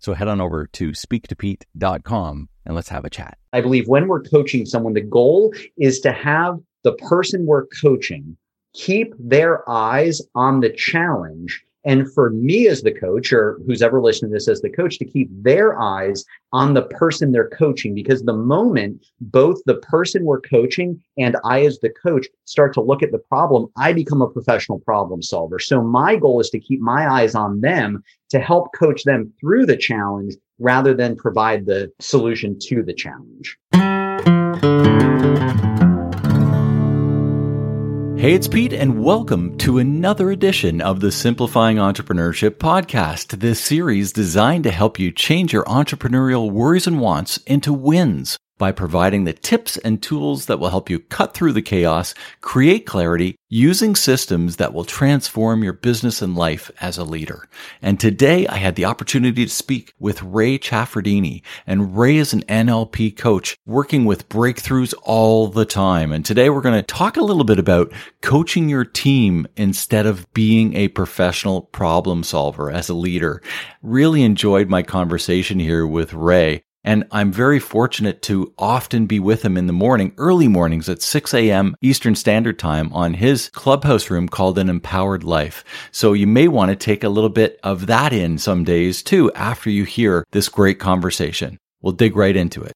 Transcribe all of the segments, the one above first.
So head on over to speaktopete.com and let's have a chat. I believe when we're coaching someone, the goal is to have the person we're coaching keep their eyes on the challenge and for me as the coach, or who's ever listening to this as the coach, to keep their eyes on the person they're coaching, because the moment both the person we're coaching and I as the coach start to look at the problem, I become a professional problem solver. So my goal is to keep my eyes on them to help coach them through the challenge rather than provide the solution to the challenge. Hey, it's Pete, and welcome to another edition of the Simplifying Entrepreneurship Podcast. This series designed to help you change your entrepreneurial worries and wants into wins by providing the tips and tools that will help you cut through the chaos, create clarity, using systems that will transform your business and life as a leader. And today I had the opportunity to speak with Ray Ciafardini. And Ray is an NLP coach working with breakthroughs all the time. And today we're going to talk a little bit about coaching your team instead of being a professional problem solver as a leader. Really enjoyed my conversation here with Ray. And I'm very fortunate to often be with him in the morning, early mornings at 6 a.m. Eastern Standard Time on his clubhouse room called An Empowered Life. So you may want to take a little bit of that in some days too after you hear this great conversation. We'll dig right into it.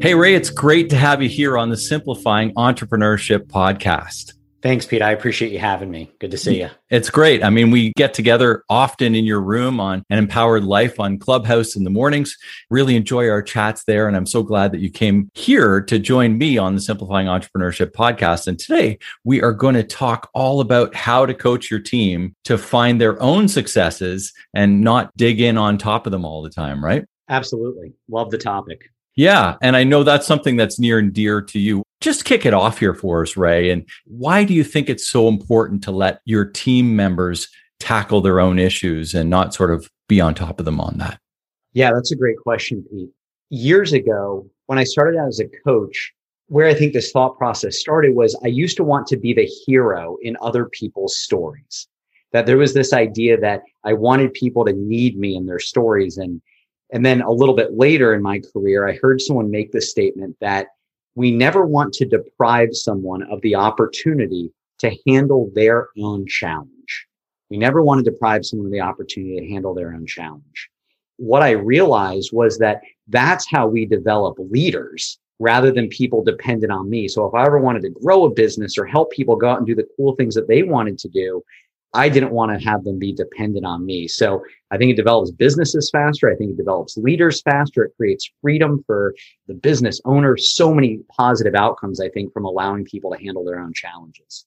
Hey, Ray, it's great to have you here on the Simplifying Entrepreneurship podcast. Thanks, Pete. I appreciate you having me. Good to see you. It's great. I mean, we get together often in your room on an empowered life on Clubhouse in the mornings. Really enjoy our chats there. And I'm so glad that you came here to join me on the Simplifying Entrepreneurship podcast. And today we are going to talk all about how to coach your team to find their own successes and not dig in on top of them all the time, right? Absolutely. Love the topic. Yeah. And I know that's something that's near and dear to you. Just kick it off here for us, Ray. And why do you think it's so important to let your team members tackle their own issues and not sort of be on top of them on that? Yeah, that's a great question, Pete. Years ago, when I started out as a coach, where I think this thought process started was I used to want to be the hero in other people's stories. That there was this idea that I wanted people to need me in their stories and and then a little bit later in my career, I heard someone make the statement that we never want to deprive someone of the opportunity to handle their own challenge. We never want to deprive someone of the opportunity to handle their own challenge. What I realized was that that's how we develop leaders rather than people dependent on me. So if I ever wanted to grow a business or help people go out and do the cool things that they wanted to do, I didn't want to have them be dependent on me. So I think it develops businesses faster. I think it develops leaders faster. It creates freedom for the business owner. So many positive outcomes, I think, from allowing people to handle their own challenges.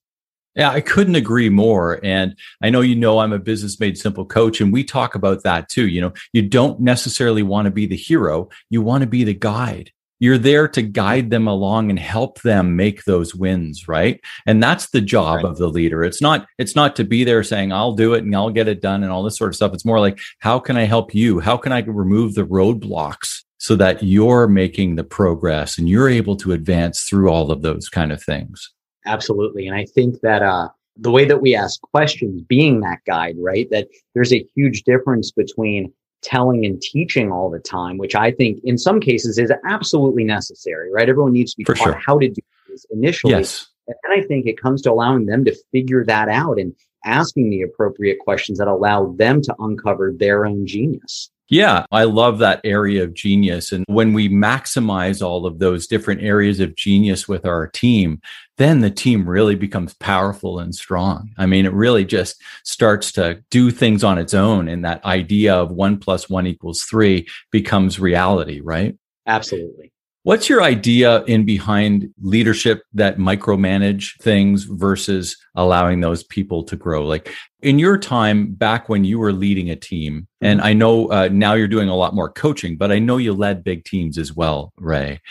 Yeah, I couldn't agree more. And I know you know I'm a business made simple coach, and we talk about that too. You know, you don't necessarily want to be the hero, you want to be the guide you're there to guide them along and help them make those wins right? And that's the job right. of the leader. It's not it's not to be there saying i'll do it and i'll get it done and all this sort of stuff. It's more like how can i help you? How can i remove the roadblocks so that you're making the progress and you're able to advance through all of those kind of things? Absolutely. And i think that uh the way that we ask questions being that guide right that there's a huge difference between telling and teaching all the time, which I think in some cases is absolutely necessary, right? Everyone needs to be For taught sure. how to do this initially. Yes. And I think it comes to allowing them to figure that out and asking the appropriate questions that allow them to uncover their own genius. Yeah, I love that area of genius. And when we maximize all of those different areas of genius with our team, then the team really becomes powerful and strong. I mean, it really just starts to do things on its own. And that idea of one plus one equals three becomes reality, right? Absolutely. What's your idea in behind leadership that micromanage things versus allowing those people to grow? Like in your time back when you were leading a team, and mm-hmm. I know uh, now you're doing a lot more coaching, but I know you led big teams as well, Ray.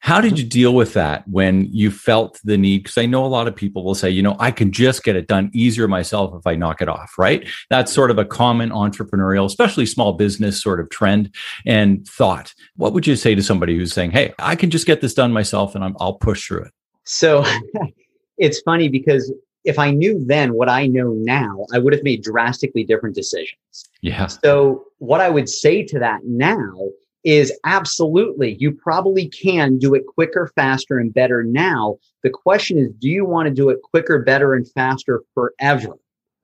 How did mm-hmm. you deal with that when you felt the need? Because I know a lot of people will say, you know, I can just get it done easier myself if I knock it off, right? That's sort of a common entrepreneurial, especially small business sort of trend and thought. What would you say to somebody who's saying, hey, I can just get this done myself and i will push through it? So it's funny because if I knew then what I know now, I would have made drastically different decisions. Yeah. So what I would say to that now is absolutely, you probably can do it quicker, faster, and better now. The question is, do you want to do it quicker, better, and faster forever?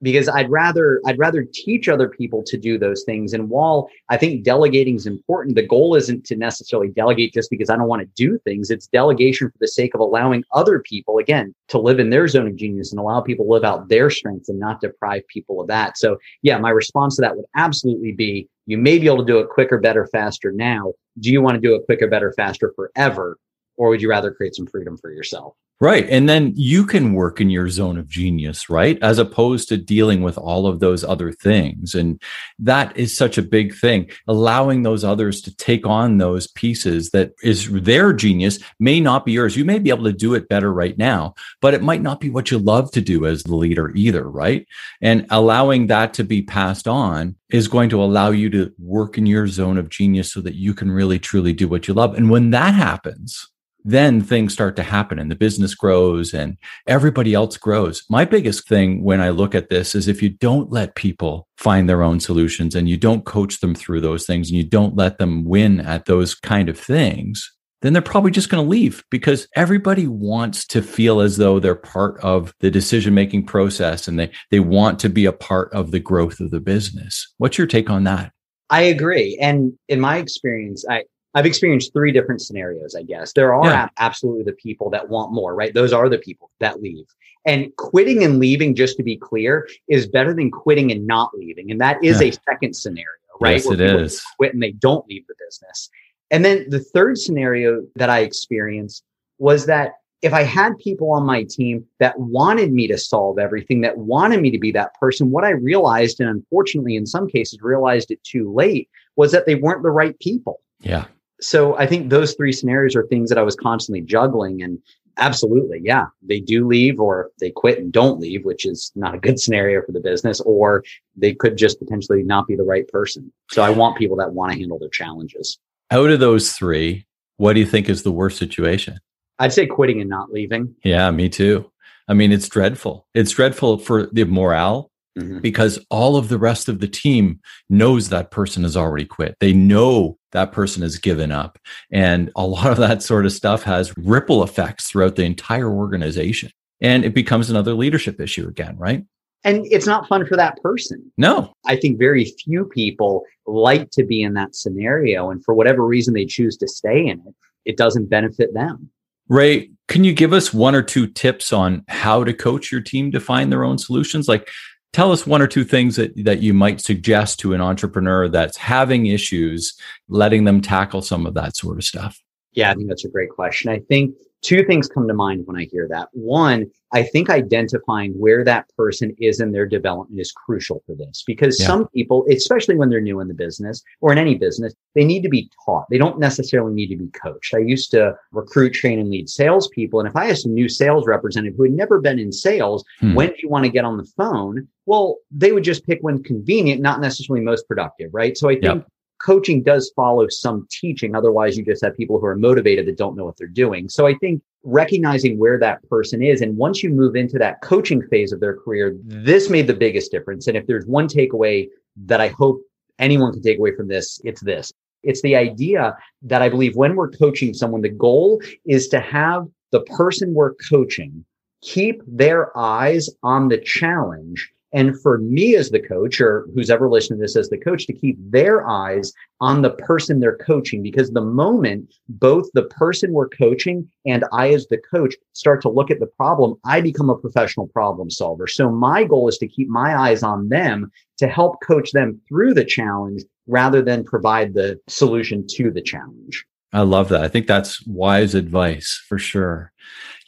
because I'd rather I'd rather teach other people to do those things. And while I think delegating is important, the goal isn't to necessarily delegate just because I don't want to do things. It's delegation for the sake of allowing other people, again, to live in their zone of genius and allow people to live out their strengths and not deprive people of that. So yeah, my response to that would absolutely be you may be able to do it quicker, better, faster now. Do you want to do it quicker, better, faster forever? Or would you rather create some freedom for yourself? Right. And then you can work in your zone of genius, right? As opposed to dealing with all of those other things. And that is such a big thing. Allowing those others to take on those pieces that is their genius may not be yours. You may be able to do it better right now, but it might not be what you love to do as the leader either, right? And allowing that to be passed on is going to allow you to work in your zone of genius so that you can really truly do what you love. And when that happens, then things start to happen and the business grows and everybody else grows. My biggest thing when I look at this is if you don't let people find their own solutions and you don't coach them through those things and you don't let them win at those kind of things, then they're probably just going to leave because everybody wants to feel as though they're part of the decision making process and they, they want to be a part of the growth of the business. What's your take on that? I agree. And in my experience, I, I've experienced three different scenarios, I guess. There are yeah. absolutely the people that want more, right? Those are the people that leave. And quitting and leaving, just to be clear, is better than quitting and not leaving. And that is yeah. a second scenario, right? Yes, Where it is. Quit and they don't leave the business. And then the third scenario that I experienced was that if I had people on my team that wanted me to solve everything, that wanted me to be that person, what I realized, and unfortunately in some cases realized it too late, was that they weren't the right people. Yeah so I think those three scenarios are things that I was constantly juggling. And absolutely, yeah, they do leave or they quit and don't leave, which is not a good scenario for the business, or they could just potentially not be the right person. So I want people that want to handle their challenges. Out of those three, what do you think is the worst situation? I'd say quitting and not leaving. Yeah, me too. I mean, it's dreadful. It's dreadful for the morale Mm-hmm. because all of the rest of the team knows that person has already quit. They know that person has given up. And a lot of that sort of stuff has ripple effects throughout the entire organization. And it becomes another leadership issue again, right? And it's not fun for that person. No. I think very few people like to be in that scenario. And for whatever reason they choose to stay in it, it doesn't benefit them. Ray, can you give us one or two tips on how to coach your team to find their own solutions? Like, tell us one or two things that, that you might suggest to an entrepreneur that's having issues, letting them tackle some of that sort of stuff. Yeah, I think that's a great question. I think two things come to mind when I hear that. One, I think identifying where that person is in their development is crucial for this because yeah. some people, especially when they're new in the business or in any business, they need to be taught. They don't necessarily need to be coached. I used to recruit, train, and lead salespeople. And if I asked a new sales representative who had never been in sales, hmm. when do you want to get on the phone? Well, they would just pick when convenient, not necessarily most productive, right? So I think yep coaching does follow some teaching. Otherwise, you just have people who are motivated that don't know what they're doing. So I think recognizing where that person is. And once you move into that coaching phase of their career, this made the biggest difference. And if there's one takeaway that I hope anyone can take away from this, it's this. It's the idea that I believe when we're coaching someone, the goal is to have the person we're coaching keep their eyes on the challenge and for me as the coach or who's ever listening to this as the coach to keep their eyes on the person they're coaching because the moment both the person we're coaching and I as the coach start to look at the problem, I become a professional problem solver. So my goal is to keep my eyes on them to help coach them through the challenge rather than provide the solution to the challenge. I love that. I think that's wise advice for sure.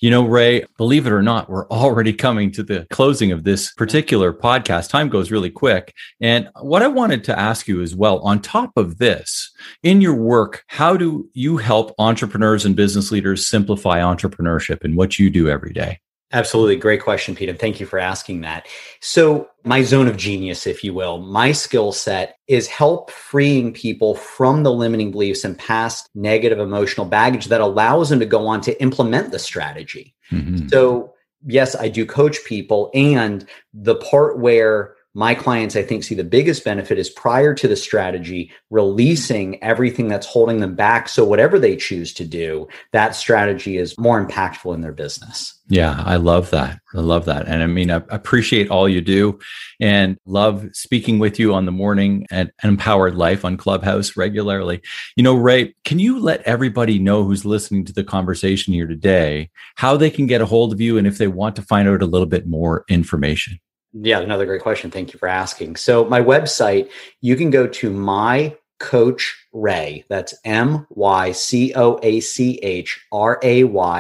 You know, Ray, believe it or not, we're already coming to the closing of this particular podcast. Time goes really quick. And what I wanted to ask you as well, on top of this, in your work, how do you help entrepreneurs and business leaders simplify entrepreneurship and what you do every day? Absolutely. Great question, Pete. And thank you for asking that. So, my zone of genius, if you will, my skill set is help freeing people from the limiting beliefs and past negative emotional baggage that allows them to go on to implement the strategy. Mm-hmm. So, yes, I do coach people. And the part where my clients, I think, see the biggest benefit is prior to the strategy, releasing everything that's holding them back. So, whatever they choose to do, that strategy is more impactful in their business. Yeah, I love that. I love that. And I mean, I appreciate all you do and love speaking with you on the morning at Empowered Life on Clubhouse regularly. You know, Ray, can you let everybody know who's listening to the conversation here today how they can get a hold of you and if they want to find out a little bit more information? Yeah, another great question. Thank you for asking. So, my website, you can go to my coach ray that's m-y-c-o-a-c-h-r-a-y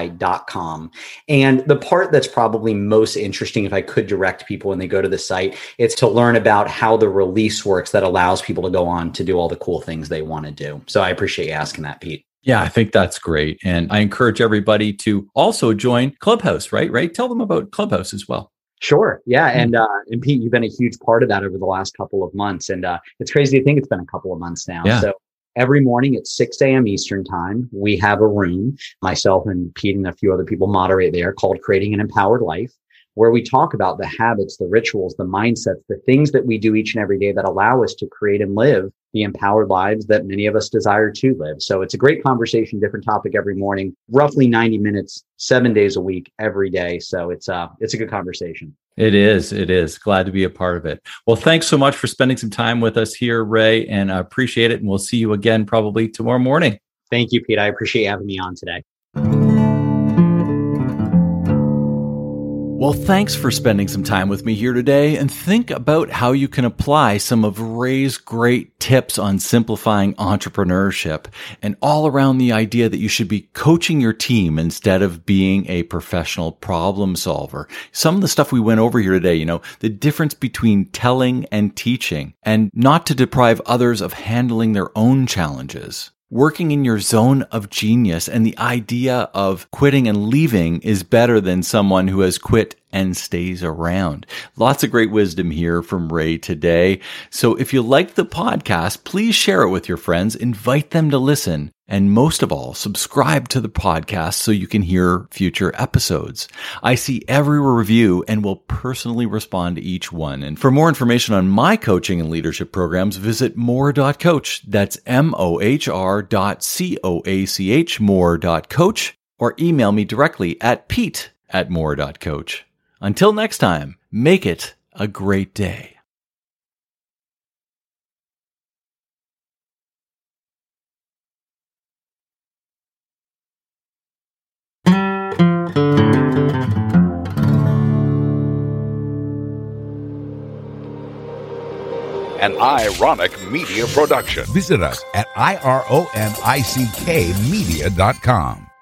dot com and the part that's probably most interesting if i could direct people when they go to the site it's to learn about how the release works that allows people to go on to do all the cool things they want to do so i appreciate you asking that pete yeah, I think that's great. And I encourage everybody to also join Clubhouse, right? Right? Tell them about Clubhouse as well. Sure. Yeah. Hmm. And uh, and Pete, you've been a huge part of that over the last couple of months. And uh, it's crazy to think it's been a couple of months now. Yeah. So every morning at 6 a.m. Eastern time, we have a room, myself and Pete and a few other people moderate there called Creating an Empowered Life, where we talk about the habits, the rituals, the mindsets, the things that we do each and every day that allow us to create and live the empowered lives that many of us desire to live. So it's a great conversation, different topic every morning, roughly 90 minutes, seven days a week, every day. So it's uh it's a good conversation. It is. It is. Glad to be a part of it. Well, thanks so much for spending some time with us here, Ray, and I appreciate it. And we'll see you again probably tomorrow morning. Thank you, Pete. I appreciate having me on today. Well, thanks for spending some time with me here today and think about how you can apply some of Ray's great tips on simplifying entrepreneurship and all around the idea that you should be coaching your team instead of being a professional problem solver. Some of the stuff we went over here today, you know, the difference between telling and teaching and not to deprive others of handling their own challenges working in your zone of genius and the idea of quitting and leaving is better than someone who has quit and stays around. Lots of great wisdom here from Ray today. So if you like the podcast, please share it with your friends, invite them to listen, and most of all, subscribe to the podcast so you can hear future episodes. I see every review and will personally respond to each one. And for more information on my coaching and leadership programs, visit mohr.coach. That's M-O-H-R dot C-O-A-C-H, mohr.coach, or email me directly at pete at mohr.coach. Until next time, make it a great day. An ironic media production. Visit us at ironickmedia.com.